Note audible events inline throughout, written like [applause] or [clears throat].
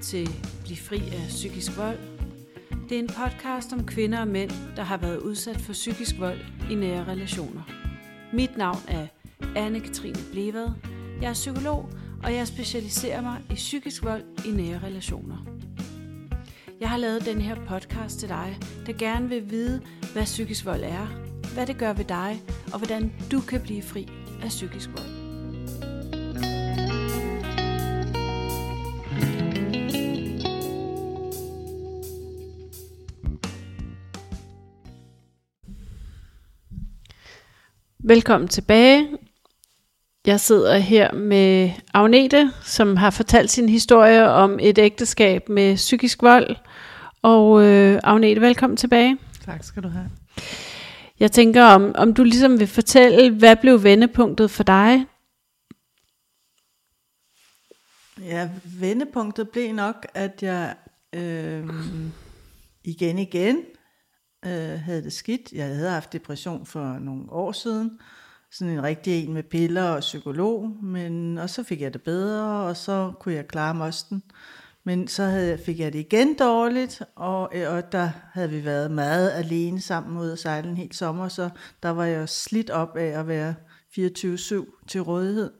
til Bliv fri af psykisk vold. Det er en podcast om kvinder og mænd, der har været udsat for psykisk vold i nære relationer. Mit navn er Anne-Katrine Blevad. Jeg er psykolog, og jeg specialiserer mig i psykisk vold i nære relationer. Jeg har lavet den her podcast til dig, der gerne vil vide, hvad psykisk vold er, hvad det gør ved dig, og hvordan du kan blive fri af psykisk vold. Velkommen tilbage. Jeg sidder her med Agnete, som har fortalt sin historie om et ægteskab med psykisk vold. Og øh, Agnete, velkommen tilbage. Tak skal du have. Jeg tænker, om, om du ligesom vil fortælle, hvad blev vendepunktet for dig? Ja, vendepunktet blev nok, at jeg øh, igen igen øh, havde det skidt. Jeg havde haft depression for nogle år siden. Sådan en rigtig en med piller og psykolog. Men, og så fik jeg det bedre, og så kunne jeg klare mosten. Men så havde, fik jeg det igen dårligt, og, øh, og der havde vi været meget alene sammen ud at sejle en hel sommer, så der var jeg slidt op af at være 24-7 til rådighed.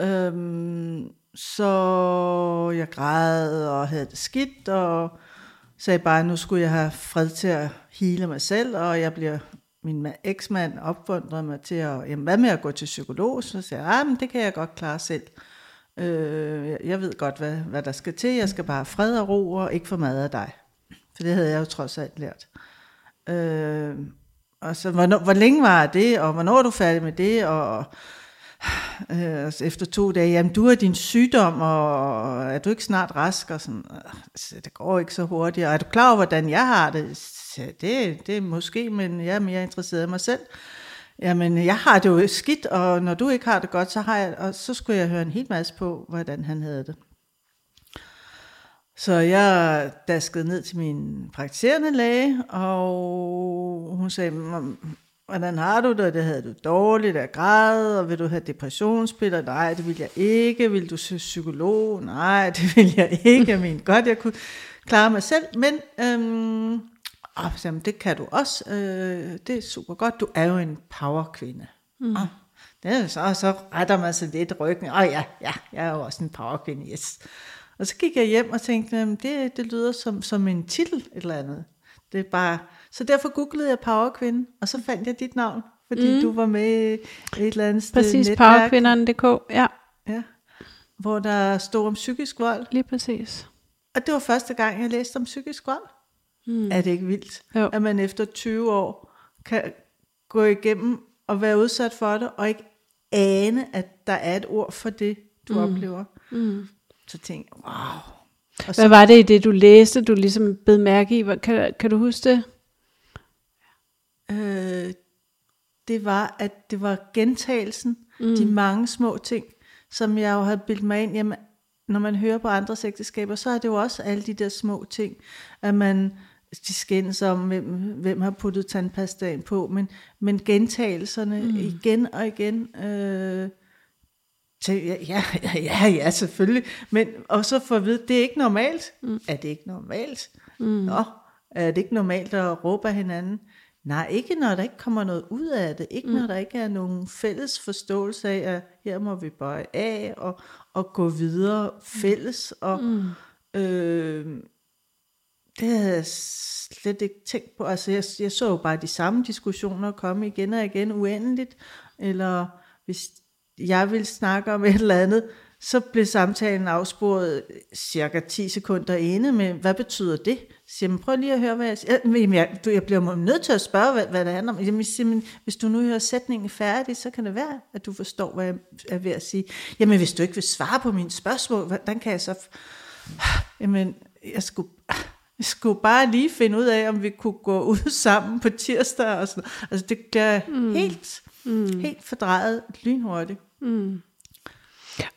Øhm, så jeg græd og havde det skidt, og sagde bare, at nu skulle jeg have fred til at hele mig selv, og jeg bliver min eksmand opfordrede mig til at, jamen hvad med at gå til psykolog? Så sagde jeg, ah, men det kan jeg godt klare selv. Øh, jeg ved godt, hvad, hvad der skal til. Jeg skal bare have fred og ro og ikke få mad af dig. For det havde jeg jo trods alt lært. Øh, og så, hvor, hvor længe var det, og hvornår er du færdig med det, og øh, efter to dage, jamen du har din sygdom, og er du ikke snart rask, og sådan, så det går ikke så hurtigt, og er du klar over, hvordan jeg har det? Så det, det er måske, men jeg er mere interesseret i mig selv. Jamen, jeg har det jo skidt, og når du ikke har det godt, så har jeg, og så skulle jeg høre en hel masse på, hvordan han havde det. Så jeg daskede ned til min praktiserende læge, og hun sagde, hvordan har du det? Det havde du dårligt af grad, og vil du have depressionspiller? Nej, det vil jeg ikke. Vil du se psykolog? Nej, [laughs] det vil jeg ikke. Jeg mener godt, jeg kunne klare mig selv, men øhm, åh, jamen, det kan du også. Øh, det er super godt. Du er jo en powerkvinde. Mm. Oh, det er så, så retter man sig lidt ryggen. Åh oh, ja, ja, jeg er jo også en powerkvinde, yes. Og så gik jeg hjem og tænkte, det, det lyder som, som en titel et eller andet. Det er bare, så derfor googlede jeg powerkvinde, og så fandt jeg dit navn, fordi mm. du var med et eller andet sted Præcis, powerkvinderne.dk, ja. ja. Hvor der stod om psykisk vold. Lige præcis. Og det var første gang, jeg læste om psykisk vold. Mm. Er det ikke vildt? Jo. At man efter 20 år kan gå igennem og være udsat for det, og ikke ane, at der er et ord for det, du mm. oplever. Mm. Så tænk, wow. Og så, Hvad var det i det, du læste, du ligesom bed mærke i? Kan, kan du huske det? Øh, det var, at det var gentagelsen, mm. de mange små ting, som jeg jo havde bildt mig ind, jamen, når man hører på andres ægteskaber, så er det jo også alle de der små ting, at man de skændes om, hvem, hvem har puttet tandpastaen på, men, men gentagelserne mm. igen og igen, øh, til, ja, ja, ja, ja, selvfølgelig, men og så få at vide, det er ikke normalt. Mm. Er det ikke normalt? Mm. Nå, er det ikke normalt at råbe af hinanden? Nej, ikke når der ikke kommer noget ud af det. Ikke mm. når der ikke er nogen fælles forståelse af, at her må vi bøje af og, og gå videre fælles. Og, mm. øh, det havde jeg slet ikke tænkt på. Altså, jeg, jeg så jo bare de samme diskussioner komme igen og igen uendeligt. Eller hvis jeg ville snakke om et eller andet, så blev samtalen afsporet cirka 10 sekunder inde med, hvad betyder det? Så jamen, prøv lige at høre, hvad jeg siger. Jamen, jeg, du, jeg bliver nødt til at spørge, hvad, hvad det handler om. Jamen, jamen, hvis du nu hører sætningen færdig, så kan det være, at du forstår, hvad jeg er ved at sige. Jamen, hvis du ikke vil svare på mine spørgsmål, hvordan kan jeg så... [sighs] Jamen, jeg skulle, [sighs] jeg skulle bare lige finde ud af, om vi kunne gå ud [laughs] sammen på tirsdag og sådan Altså, det bliver mm. helt, mm. helt fordrejet lynhurtigt. Mm.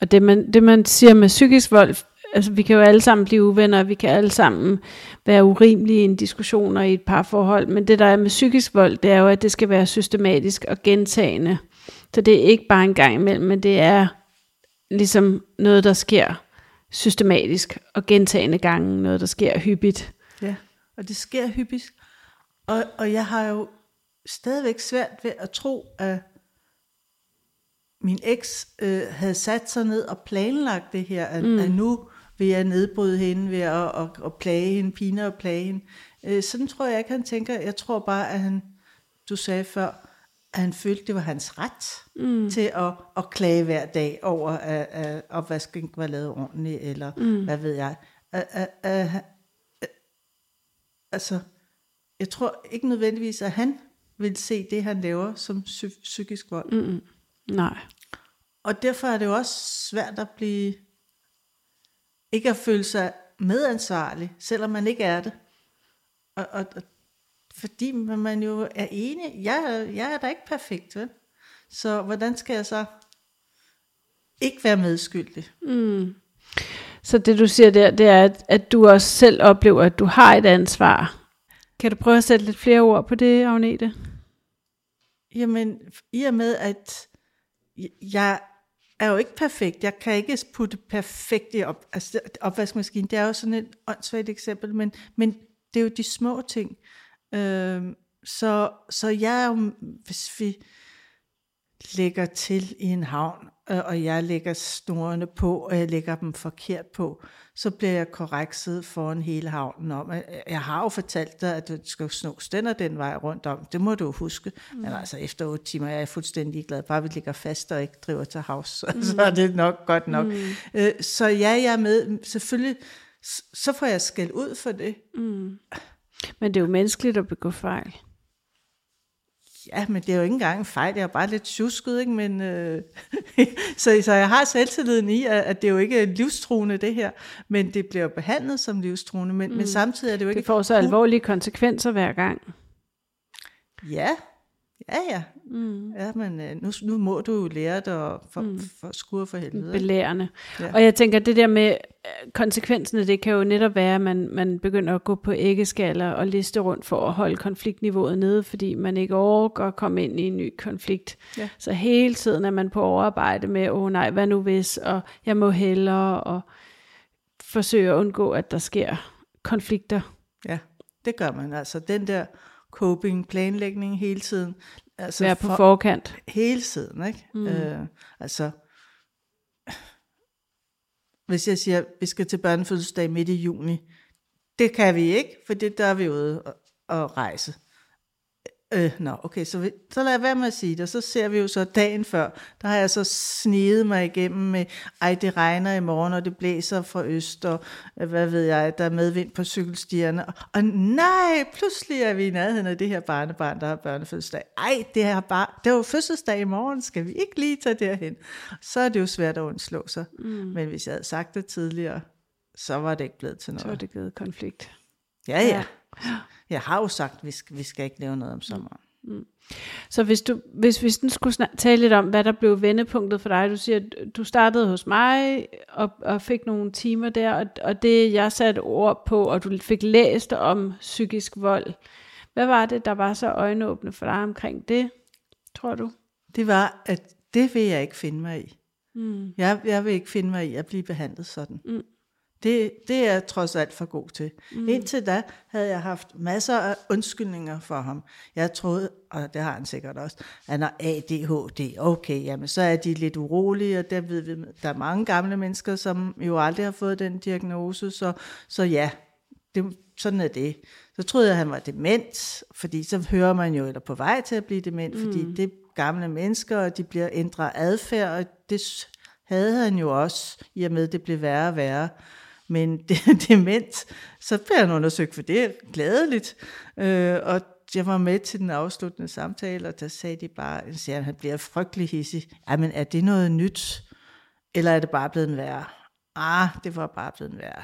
Og det man, det man siger med psykisk vold, altså vi kan jo alle sammen blive uvenner, vi kan alle sammen være urimelige i en diskussion og i et par forhold, men det der er med psykisk vold, det er jo, at det skal være systematisk og gentagende. Så det er ikke bare en gang imellem, men det er ligesom noget, der sker systematisk og gentagende gange, noget der sker hyppigt. Ja, og det sker hyppigt. Og, og jeg har jo stadigvæk svært ved at tro, at min eks øh, havde sat sig ned og planlagt det her, at, mm. at nu vil jeg nedbryde hende ved at, at, at plage hende, pine og plage hende. Øh, sådan tror jeg ikke, han tænker. Jeg tror bare, at han, du sagde før, at han følte, det var hans ret mm. til at, at klage hver dag over, at, at opvasken var lavet ordentligt, eller mm. hvad ved jeg. At, at, at, at, altså, jeg tror ikke nødvendigvis, at han vil se det, han laver som psy- psykisk vold. Mm-mm. Nej. Og derfor er det jo også svært at blive, ikke at føle sig medansvarlig, selvom man ikke er det. Og, og, og fordi man jo er enig, jeg, jeg er da ikke perfekt, vel? Så hvordan skal jeg så ikke være medskyldig? Mm. Så det du siger der, det er, at, at du også selv oplever, at du har et ansvar. Kan du prøve at sætte lidt flere ord på det, Agnete? Jamen, i og med, at jeg er jo ikke perfekt. Jeg kan ikke putte perfekt i op, altså opvaskemaskinen. Det er jo sådan et åndssvagt eksempel, men, men det er jo de små ting. Øh, så, så jeg er jo, hvis vi lægger til i en havn, øh, og jeg lægger snorene på, og jeg lægger dem forkert på, så bliver jeg korrekset foran hele havnen om. Jeg har jo fortalt dig, at du skal snos den og den vej rundt om. Det må du huske. Mm. Men altså efter otte timer jeg er jeg fuldstændig glad. Bare vi ligger fast og ikke driver til havs, [laughs] mm. så er det nok godt nok. Mm. Øh, så ja, jeg er med. Selvfølgelig, så får jeg skæld ud for det. Mm. Men det er jo menneskeligt at begå fejl. Ja, men det er jo ikke engang en fejl, jeg er bare lidt tjusket, ikke? Men, øh, [laughs] så, så jeg har selvtilliden i, at, at det jo ikke er livstruende det her, men det bliver behandlet som livstruende, men, mm. men samtidig er det jo ikke... Det får så alvorlige konsekvenser hver gang. Ja, ja, ja. Mm. Ja, men øh, nu, nu må du jo lære dig for, mm. for skure for helvede. Belærende. Ja. Og jeg tænker, det der med øh, konsekvenserne, det kan jo netop være, at man, man begynder at gå på æggeskaller og liste rundt for at holde konfliktniveauet nede, fordi man ikke overgår at komme ind i en ny konflikt. Ja. Så hele tiden er man på overarbejde med, åh oh, nej, hvad nu hvis, og jeg må hellere, og forsøge at undgå, at der sker konflikter. Ja, det gør man. Altså den der coping, planlægning hele tiden. Altså Være på for, forkant. Hele tiden, ikke? Mm. Øh, altså, hvis jeg siger, at vi skal til børnefødselsdag midt i juni, det kan vi ikke, for det der er vi ude og, og rejse. Øh, nå, okay, så, vi, så jeg være med at sige det, og så ser vi jo så dagen før, der har jeg så snedet mig igennem med, ej, det regner i morgen, og det blæser fra øst, og øh, hvad ved jeg, der er medvind på cykelstierne, og, og nej, pludselig er vi i nærheden af det her barnebarn, der har børnefødselsdag. Ej, det er bare, det er jo fødselsdag i morgen, skal vi ikke lige tage derhen? Så er det jo svært at undslå sig. Mm. Men hvis jeg havde sagt det tidligere, så var det ikke blevet til noget. Så var det blevet konflikt. Ja, ja. ja. Jeg har jo sagt, at vi skal, vi skal ikke lave noget om sommeren. Mm. mm. Så hvis du hvis vi sådan skulle tale lidt om, hvad der blev vendepunktet for dig. Du siger, du startede hos mig og, og fik nogle timer der, og, og det jeg satte ord på, og du fik læst om psykisk vold. Hvad var det, der var så øjenåbne for dig omkring det, tror du? Det var, at det vil jeg ikke finde mig i. Mm. Jeg, jeg vil ikke finde mig i at blive behandlet sådan. Mm. Det, det er jeg trods alt for god til. Mm. Indtil da havde jeg haft masser af undskyldninger for ham. Jeg troede, og det har han sikkert også, at har ADHD. Okay, jamen så er de lidt urolige, og der, ved vi, der er mange gamle mennesker, som jo aldrig har fået den diagnose, så, så ja, det, sådan er det. Så troede jeg, at han var dement, fordi så hører man jo, eller på vej til at blive dement, mm. fordi det er gamle mennesker, og de bliver ændret adfærd, og det havde han jo også, i og med, at det blev værre og værre men [laughs] dement, så bliver han undersøgt, for det er glædeligt. Øh, og jeg var med til den afsluttende samtale, og der sagde de bare, at han bliver frygtelig hissig. men er det noget nyt, eller er det bare blevet værre? Ah, det var bare blevet værre.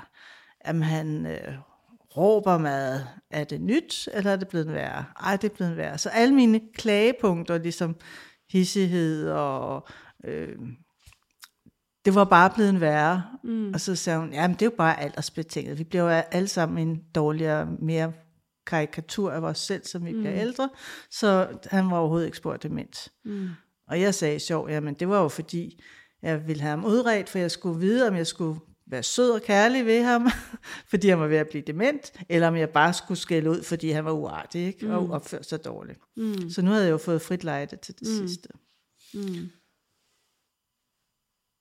Jamen, han øh, råber mad. Er det nyt, eller er det blevet værre? Ej, det er blevet værre. Så alle mine klagepunkter, ligesom hissighed og øh, det var bare blevet værre. Mm. Og så sagde hun, jamen det er jo bare aldersbetinget. Vi bliver jo alle sammen en dårligere, mere karikatur af os selv, som vi mm. bliver ældre. Så han var overhovedet ikke spurgt demens. Mm. Og jeg sagde sjov, jamen det var jo fordi, jeg ville have ham udredt, for jeg skulle vide, om jeg skulle være sød og kærlig ved ham, [laughs] fordi han var ved at blive dement, eller om jeg bare skulle skælde ud, fordi han var uartig ikke? og opførte sig dårligt. Mm. Så nu havde jeg jo fået frit lejde til det mm. sidste. Mm.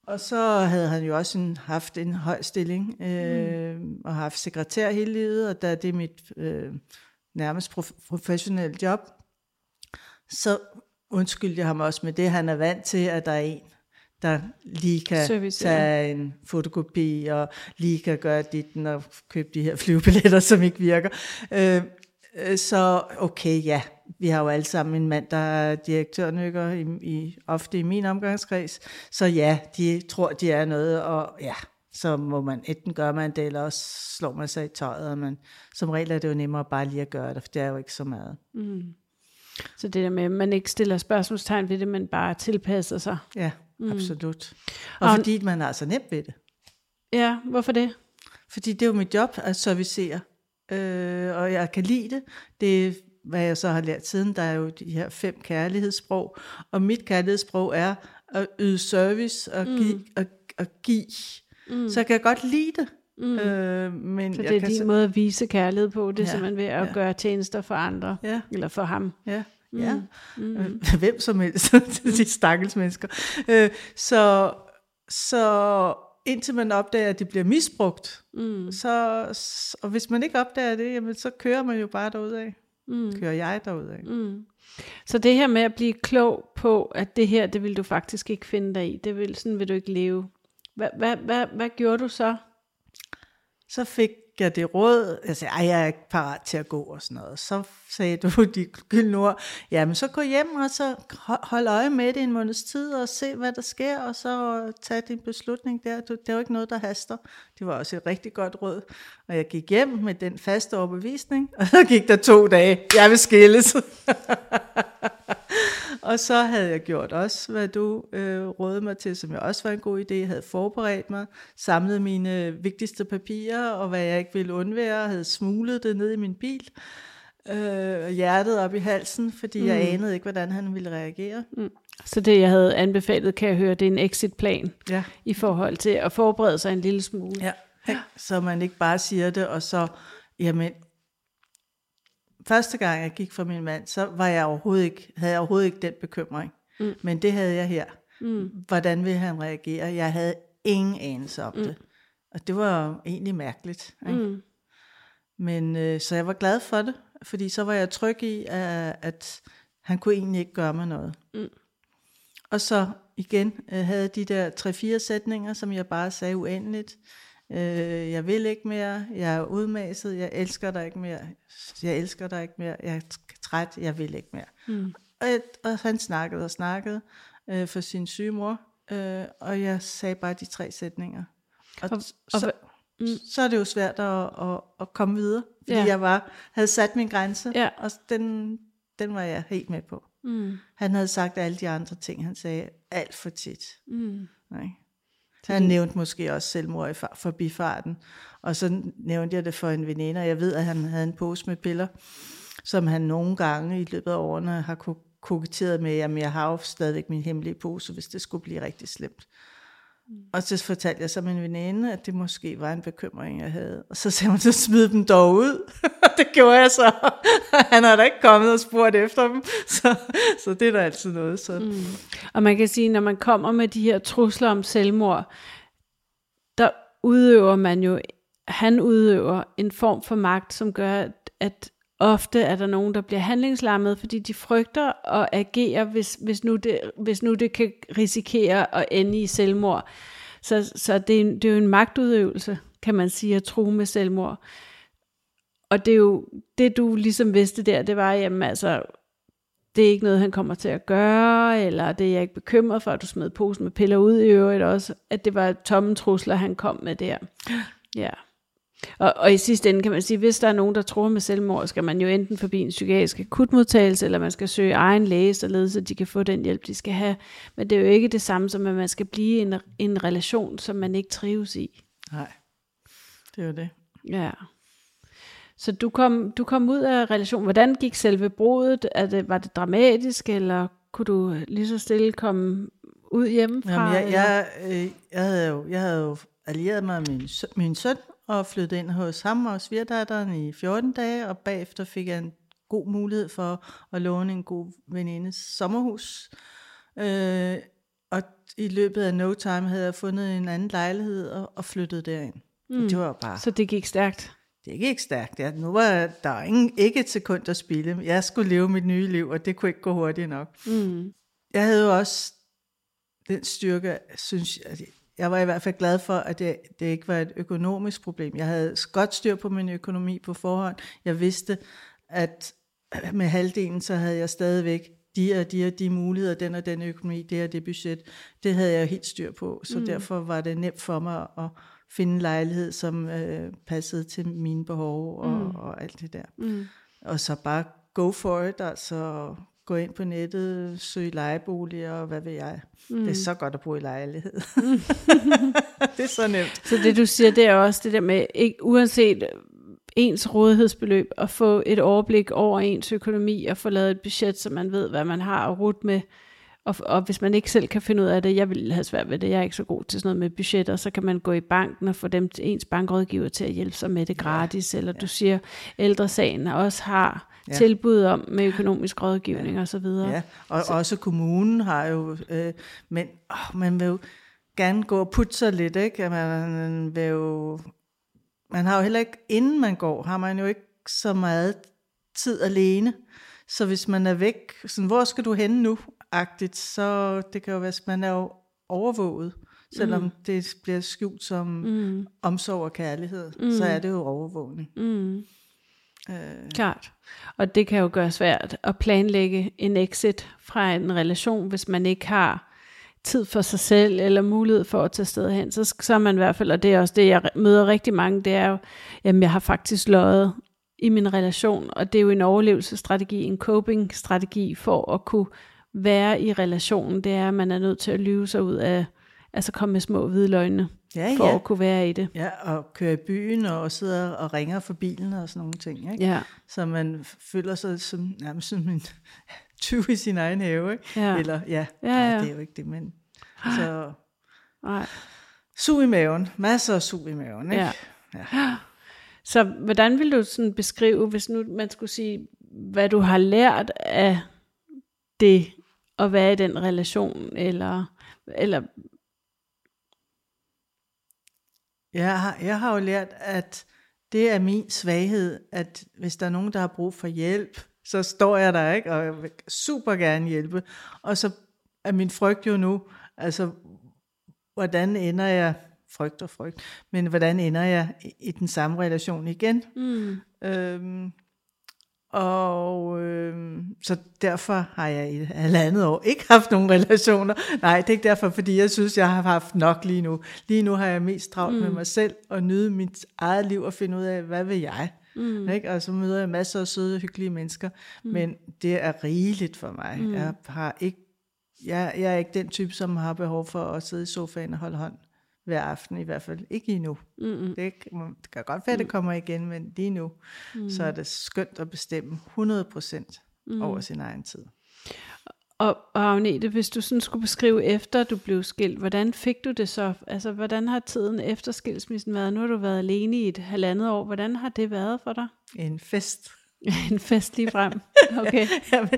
Og så havde han jo også en, haft en høj stilling, øh, mm. og haft sekretær hele livet, og da det er mit øh, nærmest prof- professionelle job, så undskyldte jeg ham også med det, han er vant til, at der er en, der lige kan Service, tage en fotokopi, og lige kan gøre dit og købe de her flyvebilletter, som ikke virker. Øh, øh, så okay, ja, vi har jo alle sammen en mand, der er direktørnykker, i, i, ofte i min omgangskreds, så ja, de tror, de er noget, og ja, så må man enten gøre man det, eller også slår man sig i tøjet, og man, som regel er det jo nemmere bare lige at gøre det, for det er jo ikke så meget. Mm. Så det der med, at man ikke stiller spørgsmålstegn ved det, men bare tilpasser sig. Ja, mm. absolut. Og, og fordi man er så nemt ved det. Ja, hvorfor det? Fordi det er jo mit job at servicere, øh, og jeg kan lide det. Det hvad jeg så har lært siden, der er jo de her fem kærlighedssprog, og mit kærlighedssprog er at yde service og mm. give, og, og give. Mm. Så jeg kan godt lide det. Mm. Øh, men så det er din så... måde at vise kærlighed på, det er ja, simpelthen ved at ja. gøre tjenester for andre, ja. eller for ham. Ja, mm. ja. Mm. [laughs] Hvem som helst, [laughs] de stakkels mennesker. Øh, så, så indtil man opdager, at det bliver misbrugt, mm. så, og hvis man ikke opdager det, jamen, så kører man jo bare derudad. Mm. Kører jeg derudad. Mm. Så det her med at blive klog på, at det her, det vil du faktisk ikke finde dig i, det vil, sådan vil du ikke leve. Hvad, hvad, hvad, hvad gjorde du så? Så fik jeg det råd, jeg sagde, jeg er ikke parat til at gå og sådan noget. Så sagde du [laughs] de gyldne ord, jamen så gå hjem og så hold øje med det en måneds tid og se, hvad der sker, og så tage din beslutning der. Det er jo ikke noget, der haster. Det var også et rigtig godt råd. Og jeg gik hjem med den faste overbevisning, [laughs] og så gik der to dage. Jeg vil skilles. [laughs] Og så havde jeg gjort også, hvad du øh, rådede mig til, som jeg også var en god idé. Jeg havde forberedt mig, samlet mine vigtigste papirer, og hvad jeg ikke ville undvære, havde smuglet det ned i min bil. Øh, hjertet op i halsen, fordi mm. jeg anede ikke, hvordan han ville reagere. Mm. Så det, jeg havde anbefalet, kan jeg høre, det er en exitplan ja. i forhold til at forberede sig en lille smule. Ja, ja. så man ikke bare siger det, og så, jamen, første gang jeg gik fra min mand, så var jeg overhovedet ikke, havde jeg overhovedet ikke den bekymring. Mm. Men det havde jeg her. Mm. Hvordan vil han reagere? Jeg havde ingen anelse om mm. det. Og det var egentlig mærkeligt. Ikke? Mm. Men øh, så jeg var glad for det, fordi så var jeg tryg i, at, at han kunne egentlig ikke gøre mig noget. Mm. Og så igen øh, havde de der tre-fire sætninger, som jeg bare sagde uendeligt. Øh, jeg vil ikke mere, jeg er udmaset, jeg elsker dig ikke mere, jeg elsker dig ikke mere, jeg er træt, jeg vil ikke mere. Mm. Og, og han snakkede og snakkede øh, for sin syge mor, øh, og jeg sagde bare de tre sætninger. Og, og, så, mm. så er det jo svært at, at, at komme videre, fordi ja. jeg var, havde sat min grænse, ja. og den, den var jeg helt med på. Mm. Han havde sagt alle de andre ting, han sagde alt for tit. Mm. Nej. Han nævnte måske også selvmord i forbifarten. Og så nævnte jeg det for en veninde, og jeg ved, at han havde en pose med piller, som han nogle gange i løbet af årene har koketteret med, jamen jeg har jo stadigvæk min hemmelige pose, hvis det skulle blive rigtig slemt. Og så fortalte jeg så min veninde, at det måske var en bekymring, jeg havde. Og så sagde hun, så smid dem dog ud. [laughs] det gjorde jeg så. [laughs] Han har da ikke kommet og spurgt efter dem. [laughs] Så, så det er da altid noget. Så. Mm. Og man kan sige, når man kommer med de her trusler om selvmord, der udøver man jo, han udøver en form for magt, som gør, at ofte er der nogen, der bliver handlingslammet, fordi de frygter at agere, hvis, hvis, nu, det, hvis nu det kan risikere at ende i selvmord. Så, så det, er, det er jo en magtudøvelse, kan man sige, at true med selvmord. Og det er jo, det du ligesom vidste der, det var, jamen altså, det er ikke noget, han kommer til at gøre, eller det er jeg ikke bekymret for, at du smed posen med piller ud i øvrigt også, at det var tomme trusler, han kom med der. Ja. Og, og i sidste ende kan man sige, hvis der er nogen, der tror med selvmord, skal man jo enten forbi en psykiatrisk akutmodtagelse, eller man skal søge egen læge, således så de kan få den hjælp, de skal have. Men det er jo ikke det samme som, at man skal blive i en, en relation, som man ikke trives i. Nej, det er jo det. Ja. Så du kom, du kom ud af relationen. Hvordan gik selve brudet? Er det, var det dramatisk, eller kunne du lige så stille komme ud hjemmefra? Jamen, jeg, jeg, øh, jeg, havde jo, jeg havde jo allieret mig med min, min søn og flyttede ind hos ham og svigerdatteren i 14 dage, og bagefter fik jeg en god mulighed for at låne en god venindes sommerhus. Øh, og i løbet af no time havde jeg fundet en anden lejlighed og, og flyttet derind. Mm. Det var bare, Så det gik stærkt. det gik stærkt. Ja, nu var der ingen, ikke et sekund at spille. Jeg skulle leve mit nye liv, og det kunne ikke gå hurtigt nok. Mm. Jeg havde jo også den styrke, synes jeg, jeg var i hvert fald glad for, at det, det ikke var et økonomisk problem. Jeg havde godt styr på min økonomi på forhånd. Jeg vidste, at [clears throat] med halvdelen, så havde jeg stadigvæk de og de og de muligheder, den og den økonomi, det og det budget. Det havde jeg helt styr på, så mm. derfor var det nemt for mig at finde en lejlighed, som øh, passede til mine behov og, mm. og alt det der. Mm. Og så bare go for it, altså gå ind på nettet, søge lejeboliger og hvad ved jeg. Mm. Det er så godt at bo i lejlighed. [laughs] det er så nemt. Så det du siger, det er også det der med, ikke, uanset ens rådighedsbeløb, at få et overblik over ens økonomi, og få lavet et budget, så man ved, hvad man har at rute med. Og, og hvis man ikke selv kan finde ud af det, jeg vil have svært ved det, jeg er ikke så god til sådan noget med budgetter, så kan man gå i banken og få dem til ens bankrådgiver til at hjælpe sig med det gratis, eller du siger, ældresagen også har Ja. tilbud om med økonomisk rådgivning og så videre. Ja, og så. også kommunen har jo, øh, men åh, man vil jo gerne gå og putte sig lidt, ikke? Man vil jo, man har jo heller ikke, inden man går, har man jo ikke så meget tid alene. Så hvis man er væk, sådan, hvor skal du hen nu, agtigt, så det kan jo være, man er jo overvåget. Selvom mm. det bliver skjult som mm. omsorg og kærlighed, mm. så er det jo overvågning. Mm. Øh, Klart. Og det kan jo gøre svært at planlægge en exit fra en relation, hvis man ikke har tid for sig selv, eller mulighed for at tage sted hen. Så, så er man i hvert fald, og det er også det, jeg møder rigtig mange, det er jo, jamen jeg har faktisk løjet i min relation, og det er jo en overlevelsesstrategi, en coping-strategi for at kunne være i relationen. Det er, at man er nødt til at lyve sig ud af, altså komme med små hvide løgne, ja, for ja. at kunne være i det. Ja, og køre i byen og sidde og ringer for bilen og sådan nogle ting. Ikke? Ja. Så man føler sig som, nærmest som en [laughs] tyv i sin egen have. Ikke? Ja. Eller, ja, Ja, Nej, ja. det er jo ikke det, men så [gasps] Nej. sug i maven. Masser af sug i maven. Ikke? Ja. Ja. [gasps] Så hvordan vil du sådan beskrive, hvis nu man skulle sige, hvad du har lært af det at være i den relation, eller, eller Jeg har, jeg har jo lært, at det er min svaghed, at hvis der er nogen, der har brug for hjælp, så står jeg der, ikke? Og jeg vil super gerne hjælpe. Og så er min frygt jo nu, altså, hvordan ender jeg, frygt og frygt, men hvordan ender jeg i, i den samme relation igen? mm, Øhm, og øhm, så derfor har jeg i et halvandet år ikke haft nogen relationer. Nej, det er ikke derfor, fordi jeg synes, jeg har haft nok lige nu. Lige nu har jeg mest travlt mm. med mig selv og nyde mit eget liv og finde ud af, hvad vil jeg? Mm. Ikke? Og så møder jeg masser af søde, hyggelige mennesker, mm. men det er rigeligt for mig. Mm. Jeg har ikke jeg, jeg er ikke den type, som har behov for at sidde i sofaen og holde hånd hver aften, i hvert fald ikke endnu. Mm-hmm. Det, kan- det kan godt være, at det kommer igen, men lige nu, mm. så er det skønt at bestemme 100% mm. over sin egen tid. og, og Agnete, hvis du sådan skulle beskrive efter du blev skilt, hvordan fik du det så? Altså, hvordan har tiden efter skilsmissen været? Nu har du været alene i et halvandet år. Hvordan har det været for dig? En fest. [laughs] en fest lige frem. [laughs] Okay. Jeg,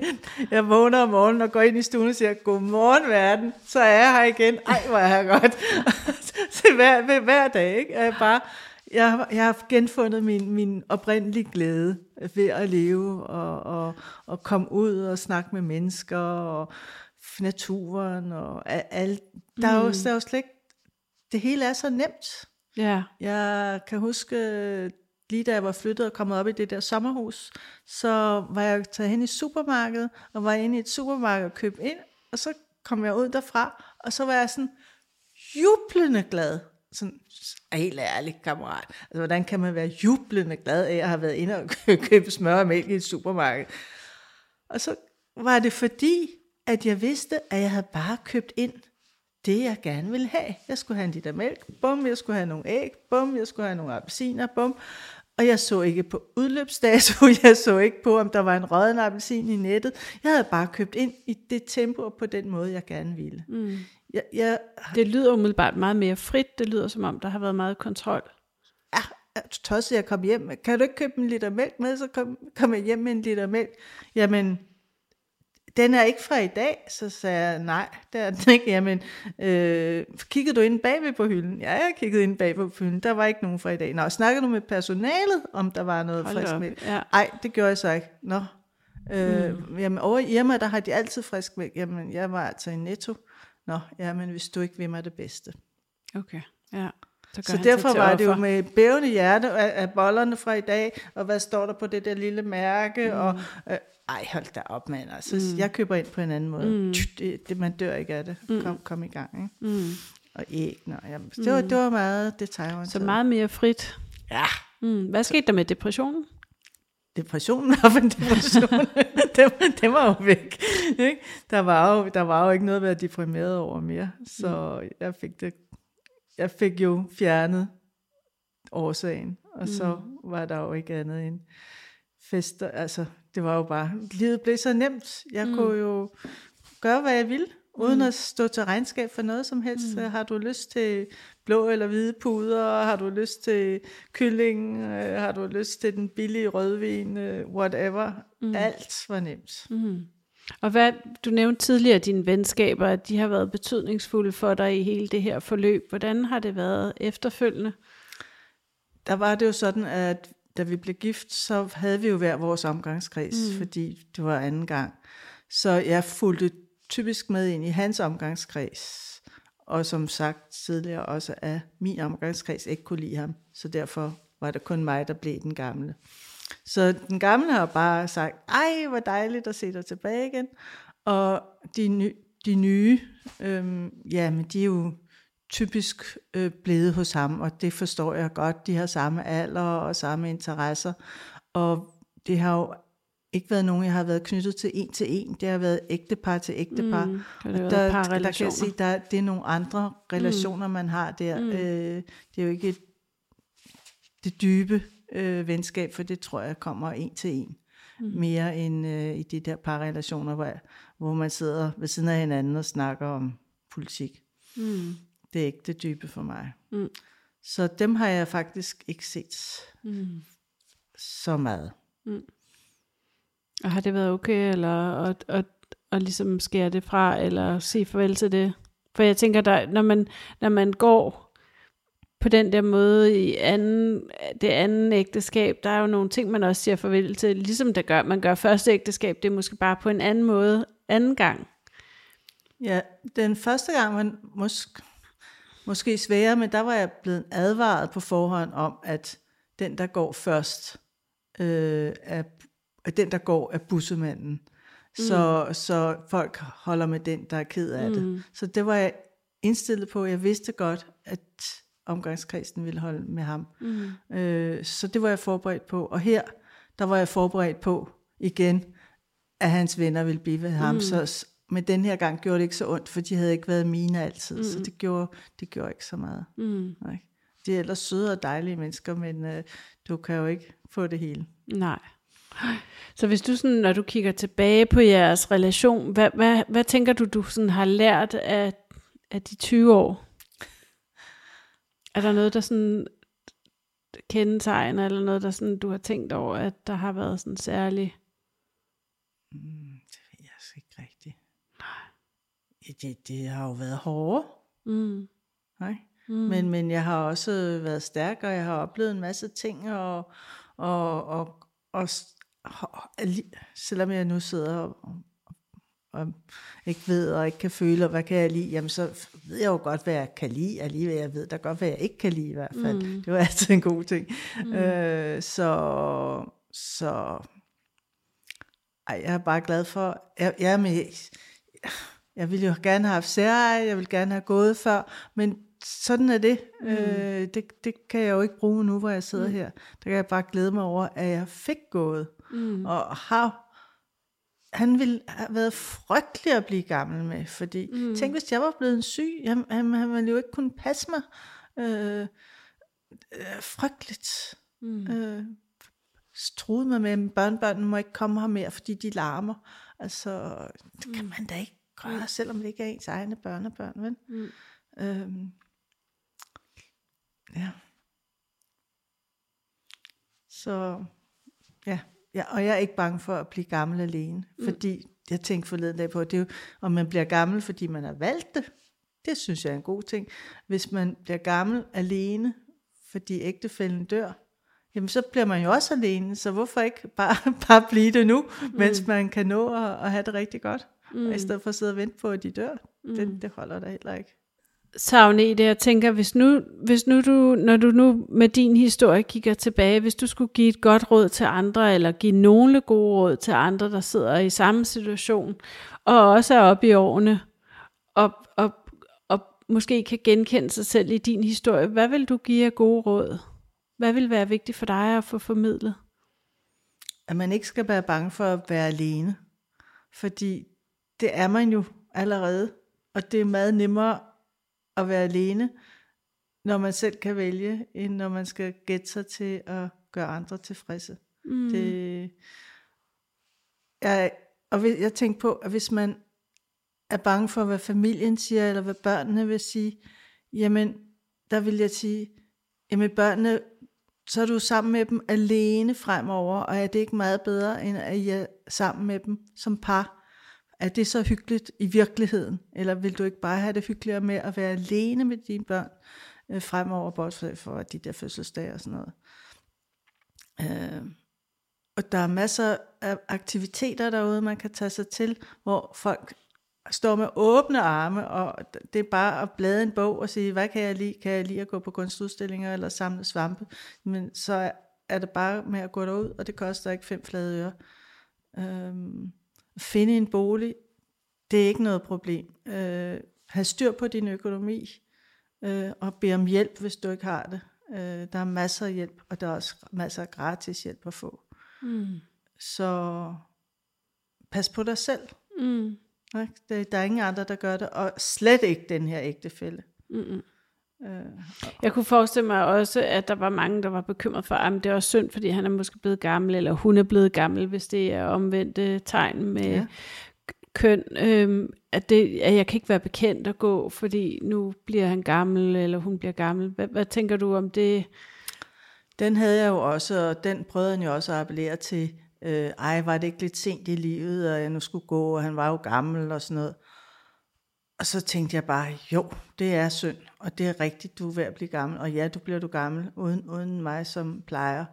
jeg vågner om morgenen og går ind i stuen og siger, godmorgen verden, så er jeg her igen. Ej, hvor er jeg godt. [laughs] så hver, hver, hver dag, ikke? Jeg, bare, jeg, jeg har genfundet min, min oprindelige glæde ved at leve og, og, og komme ud og snakke med mennesker og naturen og alt. Der er jo, der er jo slet ikke, det hele er så nemt. Ja. Jeg kan huske, lige da jeg var flyttet og kommet op i det der sommerhus, så var jeg taget hen i supermarkedet, og var inde i et supermarked og købte ind, og så kom jeg ud derfra, og så var jeg sådan jublende glad. Sådan, helt ærligt, kammerat. Altså, hvordan kan man være jublende glad af at have været inde og [laughs] købe smør og mælk i et supermarked? Og så var det fordi, at jeg vidste, at jeg havde bare købt ind det, jeg gerne ville have. Jeg skulle have en liter mælk, bum, jeg skulle have nogle æg, bum, jeg skulle have nogle appelsiner, bum. Og jeg så ikke på udløbsdato, [laughs] jeg så ikke på, om der var en rådden appelsin i nettet. Jeg havde bare købt ind i det tempo og på den måde, jeg gerne ville. Mm. Jeg, jeg, Det lyder umiddelbart meget mere frit. Det lyder som om, der har været meget kontrol. ja, tosset, jeg kom hjem. Kan du ikke købe en liter mælk med? Så kom, kom jeg hjem med en liter mælk. Jamen, den er ikke fra i dag. Så sagde jeg, nej, det er den ikke. Jamen, øh, kiggede du ind bagved på hylden? Ja, jeg kiggede ind bagved på hylden. Der var ikke nogen fra i dag. Nå, snakkede du med personalet, om der var noget Hold frisk op, mælk? ja. Nej, det gjorde jeg så ikke. Nå. Øh, mm. Jamen, over i Irma, der har de altid frisk mælk. Jamen, jeg var altså i Netto. Nå, jamen, hvis du ikke vil mig det bedste. Okay, ja. Så, Så derfor var det jo med bævende hjerte af, bollerne fra i dag, og hvad står der på det der lille mærke, mm. og øh, ej, hold da op, mand. Altså, mm. Jeg køber ind på en anden måde. Mm. Det, det, man dør ikke af det. Kom, kom i gang. Ikke? Mm. Og æg, nå, jamen, det, var, det var meget detaljorienteret. Så meget mere frit. Ja, Mm. Hvad skete der med depressionen? Depressionen var en depression. [laughs] det, det var jo væk. Ikke? Der, var jo, der var jo ikke noget at være deprimeret over mere. Så jeg fik det, jeg fik jo fjernet årsagen, og så var der jo ikke andet end fester. Altså, det var jo bare, livet blev så nemt. Jeg mm. kunne jo gøre, hvad jeg ville, uden at stå til regnskab for noget som helst. Mm. Har du lyst til blå eller hvide puder? Har du lyst til kylling? Øh, Har du lyst til den billige rødvin? Øh, Whatever. Mm. Alt var nemt. Mm. Og hvad, du nævnte tidligere dine venskaber, at de har været betydningsfulde for dig i hele det her forløb. Hvordan har det været efterfølgende? Der var det jo sådan, at da vi blev gift, så havde vi jo hver vores omgangskreds, mm. fordi det var anden gang. Så jeg fulgte typisk med ind i hans omgangskreds, og som sagt tidligere også, af min omgangskreds ikke kunne lide ham, så derfor var det kun mig, der blev den gamle. Så den gamle har bare sagt, ej, hvor dejligt at se dig tilbage igen. Og de, ny, de nye, øhm, ja, men de er jo typisk øh, blevet hos ham, og det forstår jeg godt. De har samme alder og samme interesser, og det har jo ikke været nogen, jeg har været knyttet til en til en. Det har været ægtepar til ægtepar. Mm, Og der, der kan jeg sige, der, det er nogle andre relationer, mm. man har der. Mm. Øh, det er jo ikke et, det dybe øh, venskab, for det tror jeg kommer en til en. Mm. Mere end øh, i de der parrelationer, hvor, hvor man sidder ved siden af hinanden og snakker om politik. Mm. Det er ikke det dybe for mig. Mm. Så dem har jeg faktisk ikke set Mm. så meget. Og har det været okay, eller at, at, at ligesom skære det fra, eller sige farvel til det? For jeg tænker, der, når, man, når man går på den der måde i anden, det anden ægteskab, der er jo nogle ting, man også siger farvel til, ligesom der gør, man gør første ægteskab, det er måske bare på en anden måde anden gang. Ja, den første gang var måske, måske sværere, men der var jeg blevet advaret på forhånd om, at den, der går først, øh, er den, der går, er bussemanden. Så, så folk holder med den, der er ked af det. Så det var jeg indstillet på. Jeg vidste godt, at omgangskredsen ville holde med ham. Mm. Øh, så det var jeg forberedt på. Og her, der var jeg forberedt på igen, at hans venner ville blive ved ham. Mm. Så, men den her gang gjorde det ikke så ondt, for de havde ikke været mine altid. Mm. Så det gjorde, det gjorde ikke så meget. Mm. Nej. De er ellers søde og dejlige mennesker, men øh, du kan jo ikke få det hele. Nej. Så hvis du sådan, når du kigger tilbage på jeres relation, hvad, hvad, hvad tænker du, du sådan har lært af, af de 20 år? Er der noget, der sådan kendetegner, eller noget, der sådan, du har tænkt over, at der har været sådan særlig? Mm, det ved jeg altså ikke rigtigt. Ja, Det, det har jo været hårdere. Mm. Nej? Mm. Men, men jeg har også været stærk, og jeg har oplevet en masse ting, og, og, og, og, selvom jeg nu sidder og, og, ikke ved, og ikke kan føle, og hvad kan jeg lide, jamen så ved jeg jo godt, hvad jeg kan lide, alligevel jeg ved da godt, hvad jeg ikke kan lide i hvert fald. Mm. Det var altid en god ting. Mm. Øh, så, så ej, jeg er bare glad for, jeg, jeg er med, jeg ville jo gerne have haft særeje, jeg ville gerne have gået før, men sådan er det. Mm. Øh, det. Det kan jeg jo ikke bruge nu, hvor jeg sidder mm. her. Der kan jeg bare glæde mig over, at jeg fik gået. Mm. Og har, han ville have været frygtelig at blive gammel med, fordi mm. tænk, hvis jeg var blevet syg, han, han, han ville jo ikke kunne passe mig. Øh, øh, frygteligt. Mm. Øh, truede mig med, at børnebørnene må ikke komme her mere, fordi de larmer. Altså, det kan man da ikke græder, selvom det ikke er ens egne børnebørn, vel? Mm. Øhm, ja. Så, ja. Ja. Og jeg er ikke bange for at blive gammel alene, Mm. fordi jeg tænkte forleden dag på, det er jo, om man bliver gammel, fordi man har valgt det. Det synes jeg er en god ting. Hvis man bliver gammel alene, fordi ægtefælden dør, jamen så bliver man jo også alene, så hvorfor ikke bare, [laughs] bare blive det nu, mm. mens man kan nå at, at have det rigtig godt, mm. i stedet for at sidde og vente på, at de dør. Mm. Det, det holder der heller ikke. Savne i det, jeg tænker, hvis nu, hvis nu du, når du nu med din historie kigger tilbage, hvis du skulle give et godt råd til andre, eller give nogle gode råd til andre, der sidder i samme situation, og også er oppe i årene, og, og, og måske kan genkende sig selv i din historie, hvad vil du give af gode råd? Hvad vil være vigtigt for dig at få formidlet? At man ikke skal være bange for at være alene, fordi det er man jo allerede, og det er meget nemmere at være alene, når man selv kan vælge, end når man skal gætte sig til at gøre andre tilfredse. Mm. Det, jeg, og jeg tænker på, at hvis man er bange for, hvad familien siger, eller hvad børnene vil sige, jamen, der vil jeg sige, jamen børnene, så er du sammen med dem alene fremover, og er det ikke meget bedre, end at I er sammen med dem som par? Er det så hyggeligt i virkeligheden? Eller vil du ikke bare have det hyggeligere med at være alene med dine børn øh, fremover, bortset for de der fødselsdage og sådan noget? Øh, og der er masser af aktiviteter derude, man kan tage sig til, hvor folk står med åbne arme, og det er bare at blade en bog og sige, hvad kan jeg lide? Kan jeg lide at gå på kunstudstillinger eller samle svampe? Men så er det bare med at gå derud, og det koster ikke fem flade øre. Øhm, finde en bolig, det er ikke noget problem. Øh, have styr på din økonomi, øh, og bede om hjælp, hvis du ikke har det. Øh, der er masser af hjælp, og der er også masser af gratis hjælp at få. Mm. Så pas på dig selv. Mm. Der er ingen andre, der gør det, og slet ikke den her ægtefælde. Mm-mm. Øh, Jeg kunne forestille mig også, at der var mange, der var bekymret for, at det er også synd, fordi han er måske blevet gammel, eller hun er blevet gammel, hvis det er omvendte tegn med Ja. køn. Øhm, at, det, at jeg kan ikke være bekendt at gå, fordi nu bliver han gammel, eller hun bliver gammel. Hvad, hvad tænker du om det? Den havde jeg jo også, og den prøvede han jo også at appellere til. Øh, ej, var det ikke lidt sent i livet, og jeg nu skulle gå, og han var jo gammel og sådan noget. Og så tænkte jeg bare, jo, det er synd, og det er rigtigt, du er ved at blive gammel, og ja, du bliver du gammel, uden, uden mig som plejer.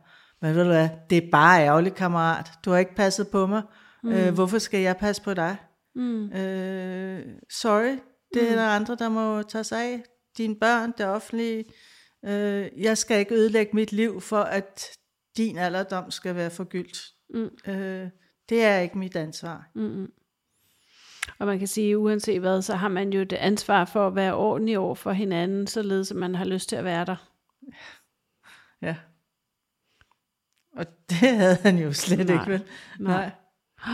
Men ved du hvad, det er bare ærgerligt, kammerat. Du har ikke passet på mig. Mm. Øh, hvorfor skal jeg passe på dig? Mm. Øh, sorry, det mm. er der andre, der må tage sig af. Dine børn, det offentlige. Øh, jeg skal ikke ødelægge mit liv for, at din alderdom skal være forgyldt. Mm. Øh, det er ikke mit ansvar. Mm-mm. Og man kan sige, uanset hvad, så har man jo det ansvar for at være ordentlig over for hinanden, således at man har lyst til at være der. Ja. Og [laughs] det havde han jo slet Nej. ikke, vel? Nej. [gasps]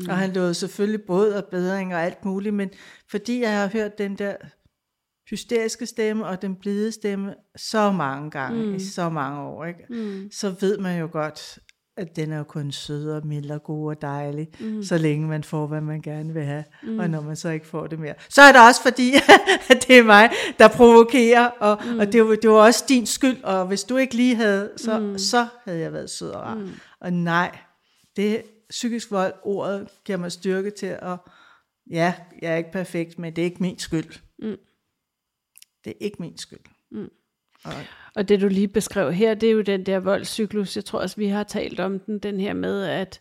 Mm. Og han lovede selvfølgelig båd og bedring og alt muligt, men fordi jeg har hørt den der hysteriske stemme og den blide stemme så mange gange, mm. i så mange år, ikke? Mm. så ved man jo godt, at den er jo kun sød og mild og god og dejlig, mm. så længe man får, hvad man gerne vil have. Mm. Og når man så ikke får det mere. Så er det også fordi, [laughs] at det er mig, der provokerer, og, mm. og det, var, det var også din skyld, og hvis du ikke lige havde, så, mm. så havde jeg været sød og rar. Mm. Og nej, det psykisk vold, ordet giver mig styrke til at, ja, jeg er ikke perfekt, men det er ikke min skyld. Mm. Det er ikke min skyld. Mm. Og, og det du lige beskrev her, det er jo den der voldscyklus. Jeg tror også, vi har talt om den, den her med, at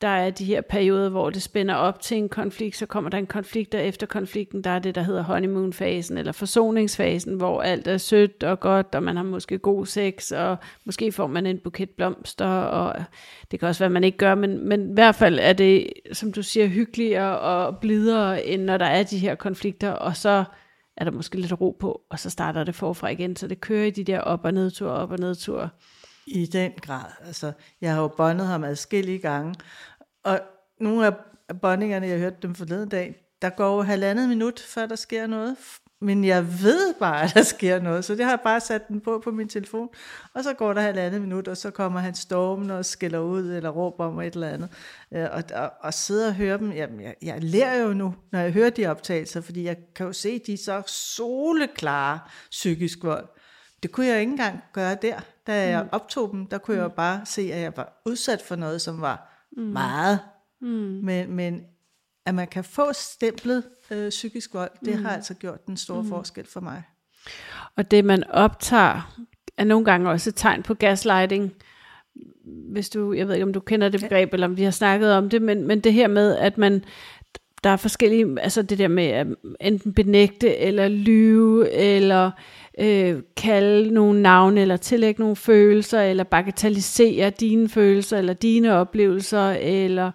der er de her perioder, hvor det spænder op til en konflikt, så kommer der en konflikt, og efter konflikten, der er det, der hedder honeymoon-fasen, eller forsoningsfasen, hvor alt er sødt og godt, og man har måske god sex, og måske får man en buket blomster, og det kan også være, at man ikke gør, men, men i hvert fald er det, som du siger, hyggeligere og blidere, end når der er de her konflikter, og så er der måske lidt ro på, og så starter det forfra igen, så det kører i de der op- og nedture, op- og nedture. I den grad. Altså, jeg har jo bondet ham adskillige gange, og nogle af bondingerne, jeg hørte dem forleden dag, der går jo halvandet minut, før der sker noget men jeg ved bare, [laughs] at der sker noget, så det har jeg bare sat den på på min telefon, og så går der halvandet minut, og så kommer han stormen og skælder ud, eller råber om et eller andet, øh, og, og, og sidder og hører dem, jamen jeg, jeg lærer jo nu, når jeg hører de optagelser, fordi jeg kan jo se, de er så soleklare psykisk vold. Det kunne jeg ikke engang gøre der, da jeg optog dem, der kunne jeg jo bare se, at jeg var udsat for noget, som var meget, men, men at man kan få stemplet øh, psykisk vold, det har altså gjort den store forskel for mig. Og det, man optager, er nogle gange også et tegn på gaslighting. Hvis du, jeg ved ikke, om du kender det begreb, eller om vi har snakket om det, men, men det her med, at man, der er forskellige, altså det der med at enten benægte, eller lyve, eller øh, kalde nogle navne, eller tillægge nogle følelser, eller bagatellisere dine følelser, eller dine oplevelser, eller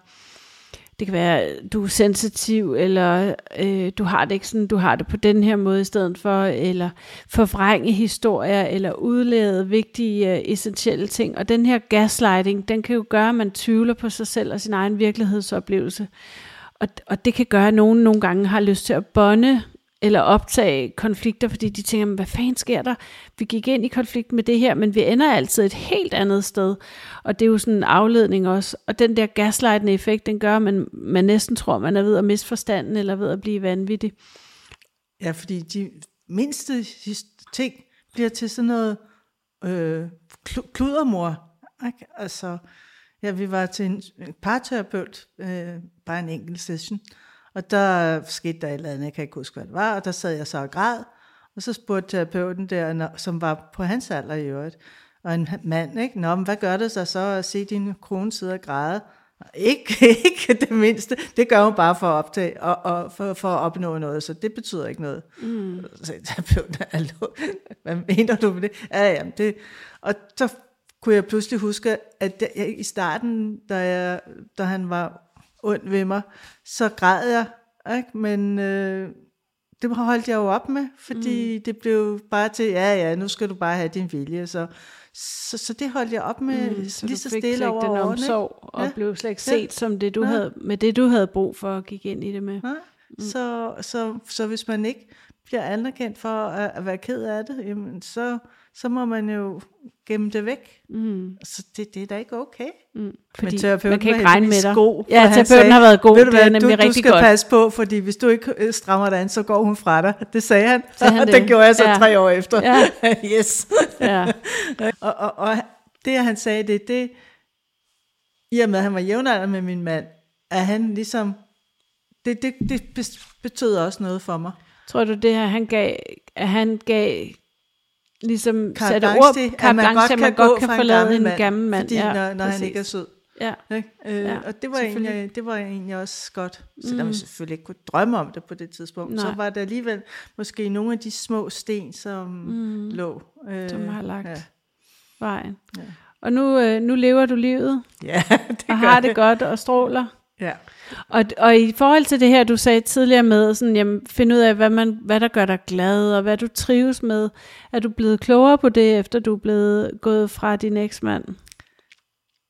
det kan være, du er sensitiv, eller øh, du har det ikke sådan, du har det på den her måde i stedet for, eller forvrænge historier, eller udlede vigtige, øh, essentielle ting. Og den her gaslighting, den kan jo gøre, at man tvivler på sig selv og sin egen virkelighedsoplevelse. Og, og det kan gøre, at nogen nogle gange har lyst til at bonde eller optage konflikter, fordi de tænker, hvad fanden sker der? Vi gik ind i konflikt med det her, men vi ender altid et helt andet sted. Og det er jo sådan en afledning også. Og den der gaslightende effekt, den gør, at man, man næsten tror, man er ved at miste forstanden, eller ved at blive vanvittig. Ja, fordi de mindste ting bliver til sådan noget øh, kludermor. Ikke? Altså, ja, vi var til en parterapeut, øh, bare en enkelt session, og der skete der et eller andet, jeg kan ikke huske, hvad det var, og der sad jeg så og græd, og så spurgte terapeuten der, som var på hans alder i øvrigt, og en mand, ikke? Nå, men hvad gør det så så at se din kone sidde og græde? Ikke, [laughs] ikke det mindste. Det gør hun bare for at, optage, og, og for, for at opnå noget, så det betyder ikke noget. Mm. Så terapeuten, "Hallo, hvad mener du med det? Ja, jamen det. Og så kunne jeg pludselig huske, at jeg, i starten, da, jeg, da han var ond ved mig, så græd jeg, ikke? men øh, det holdt jeg jo op med, fordi mm. det blev bare til, ja ja, nu skal du bare have din vilje, så, så, så det holdt jeg op med mm, Så lige så stille over den omsorg, ikke? og Ja. blev slet ikke Ja. set som det, du Ja. havde, med det, du havde brug for at gik ind i det med. Nej. Så, så, så hvis man ikke bliver anerkendt for at, at være ked af det, jamen så, så må man jo gemme det væk. Mm. Så det, det er da ikke okay. Mm. Men terapeuten man kan ikke regne med dig. God, ja, terapeuten har været god. Ved du det er hvad, nemlig du, du rigtig skal godt. passe på, fordi hvis du ikke øh, strammer dig an, så går hun fra dig. Det sagde han, Sagde han og [laughs] det? det gjorde jeg så Ja. tre år efter. Ja. [laughs] yes. Ja. [laughs] og, og, og det, han sagde det, det, i og med, at han var jævnalder med min mand, at han ligesom, det, det, det betød også noget for mig. Tror du, det her, han gav, at han gav ligesom satte ord, til, at man godt kan man godt kan en forlade gammel en mand, gammel mand. Fordi ja, når, når han ikke er sød. Ja. Ikke? Øh, Ja, og det var, egentlig, det var egentlig også godt. Selvom mm. jeg selvfølgelig ikke kunne drømme om det på det tidspunkt, Nej. så var det alligevel måske nogle af de små sten, som mm. lå. Øh, Som har lagt Ja, vejen. Ja. Og nu, øh, nu lever du livet, ja [laughs] det og har det godt og stråler. Ja. Og, og i forhold til det her, du sagde tidligere med, sådan, jamen, finde ud af, hvad, man, hvad der gør dig glad, og hvad du trives med. Er du blevet klogere på det, efter du er blevet gået fra din eksmand?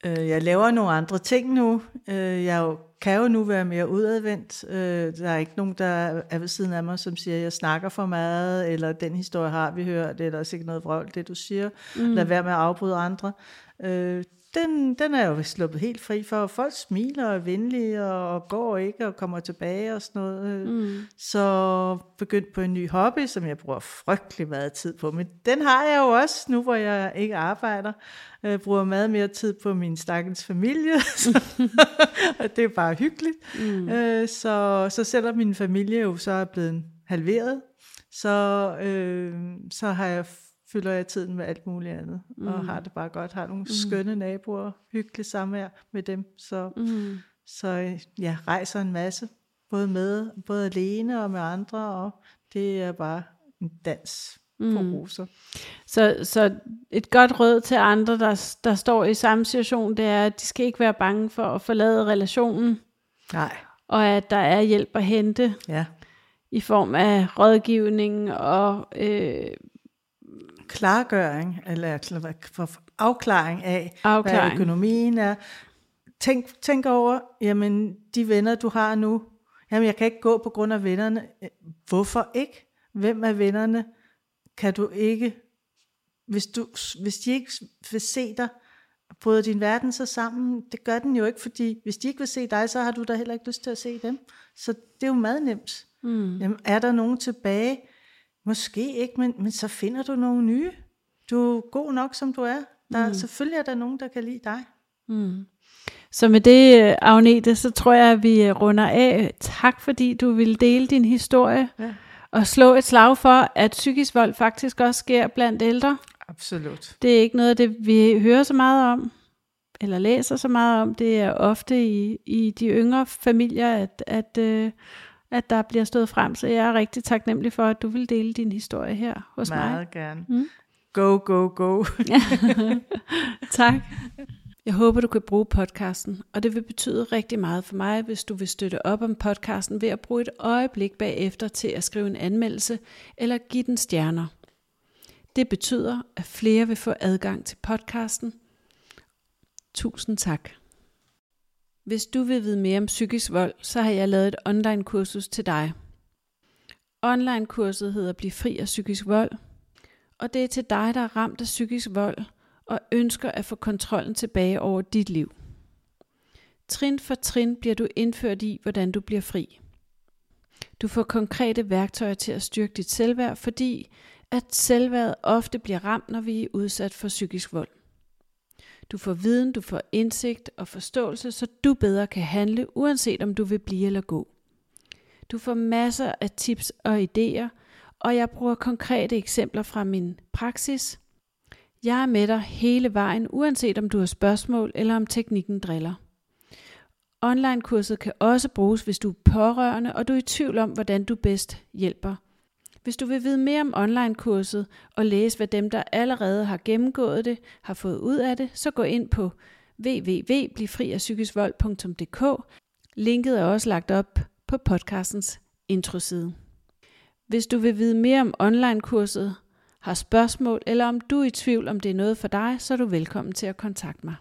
Øh, jeg laver nogle andre ting nu. Øh, jeg jo, kan jo nu være mere udadvendt. Øh, der er ikke nogen, der er ved siden af mig, som siger, at jeg snakker for meget, eller den historie har vi hørt, eller sikkert noget vrøvl, det du siger. Mm. Lad være med at afbryde andre. Øh, den, den er jo sluppet helt fri for, folk smiler og er venlige, og, og går ikke og kommer tilbage og sådan noget. Mm. Så begyndt på en ny hobby, som jeg bruger frygtelig meget tid på. Men den har jeg jo også, nu hvor jeg ikke arbejder. Jeg bruger meget mere tid på min stakkels familie, [laughs] så, og det er bare hyggeligt. Mm. Øh, så, så selvom min familie jo så er blevet halveret, så, øh, så har jeg fylder jeg tiden med alt muligt andet, mm. og har det bare godt. Har nogle mm. skønne naboer, hyggeligt samvær med dem, så, mm. så jeg rejser en masse, både med, både alene og med andre, og det er bare en dans mm. på roser. Så, så et godt råd til andre, der, der står i samme situation, det er, at de skal ikke være bange for at forlade relationen, Nej. og at der er hjælp at hente Ja. i form af rådgivning og øh, Klargøring, eller for afklaring af, Afklaring. hvad økonomien er. Tænk, tænk over, jamen de venner, du har nu, jamen jeg kan ikke gå på grund af vennerne. Hvorfor ikke? hvem af vennerne kan du ikke, hvis, du, hvis de ikke vil se dig, bryder din verden så sammen? Det gør den jo ikke, fordi hvis de ikke vil se dig, så har du da heller ikke lyst til at se dem. Så det er jo meget nemt. Mm. Jamen, er der nogen tilbage? Måske ikke, men, men så finder du nogle nye. Du er god nok, som du er. Der, mm. Selvfølgelig er der nogen, der kan lide dig. Mm. Så med det, Agnete, så tror jeg, at vi runder af. Tak fordi du vil dele din historie. Ja. Og slå et slag for, at psykisk vold faktisk også sker blandt ældre. Absolut. Det er ikke noget af det, vi hører så meget om, eller læser så meget om. Det er ofte i, i de yngre familier, at, at, øh, at der bliver stået frem. Så jeg er rigtig taknemmelig for, at du vil dele din historie her hos meget mig. Meget gerne. Mm? Go, go, go. [laughs] tak. Jeg håber, du kan bruge podcasten, og det vil betyde rigtig meget for mig, hvis du vil støtte op om podcasten ved at bruge et øjeblik bagefter til at skrive en anmeldelse eller give den stjerner. Det betyder, at flere vil få adgang til podcasten. Tusind tak. Hvis du vil vide mere om psykisk vold, så har jeg lavet et online kursus til dig. Online kurset hedder Bliv fri af psykisk vold, og det er til dig, der er ramt af psykisk vold og ønsker at få kontrollen tilbage over dit liv. Trin for trin bliver du indført i, hvordan du bliver fri. Du får konkrete værktøjer til at styrke dit selvværd, fordi at selvværd ofte bliver ramt, når vi er udsat for psykisk vold. Du får viden, du får indsigt og forståelse, så du bedre kan handle, uanset om du vil blive eller gå. Du får masser af tips og idéer, og jeg bruger konkrete eksempler fra min praksis. Jeg er med dig hele vejen, uanset om du har spørgsmål eller om teknikken driller. Online-kurset kan også bruges, hvis du er pårørende, og du er i tvivl om, hvordan du bedst hjælper. Hvis du vil vide mere om online-kurset og læse, hvad dem, der allerede har gennemgået det, har fået ud af det, så gå ind på www.blivfriafpsykisvold.dk. Linket er også lagt op på podcastens introside. Hvis du vil vide mere om online-kurset, har spørgsmål, eller om du er i tvivl om det er noget for dig, så er du velkommen til at kontakte mig.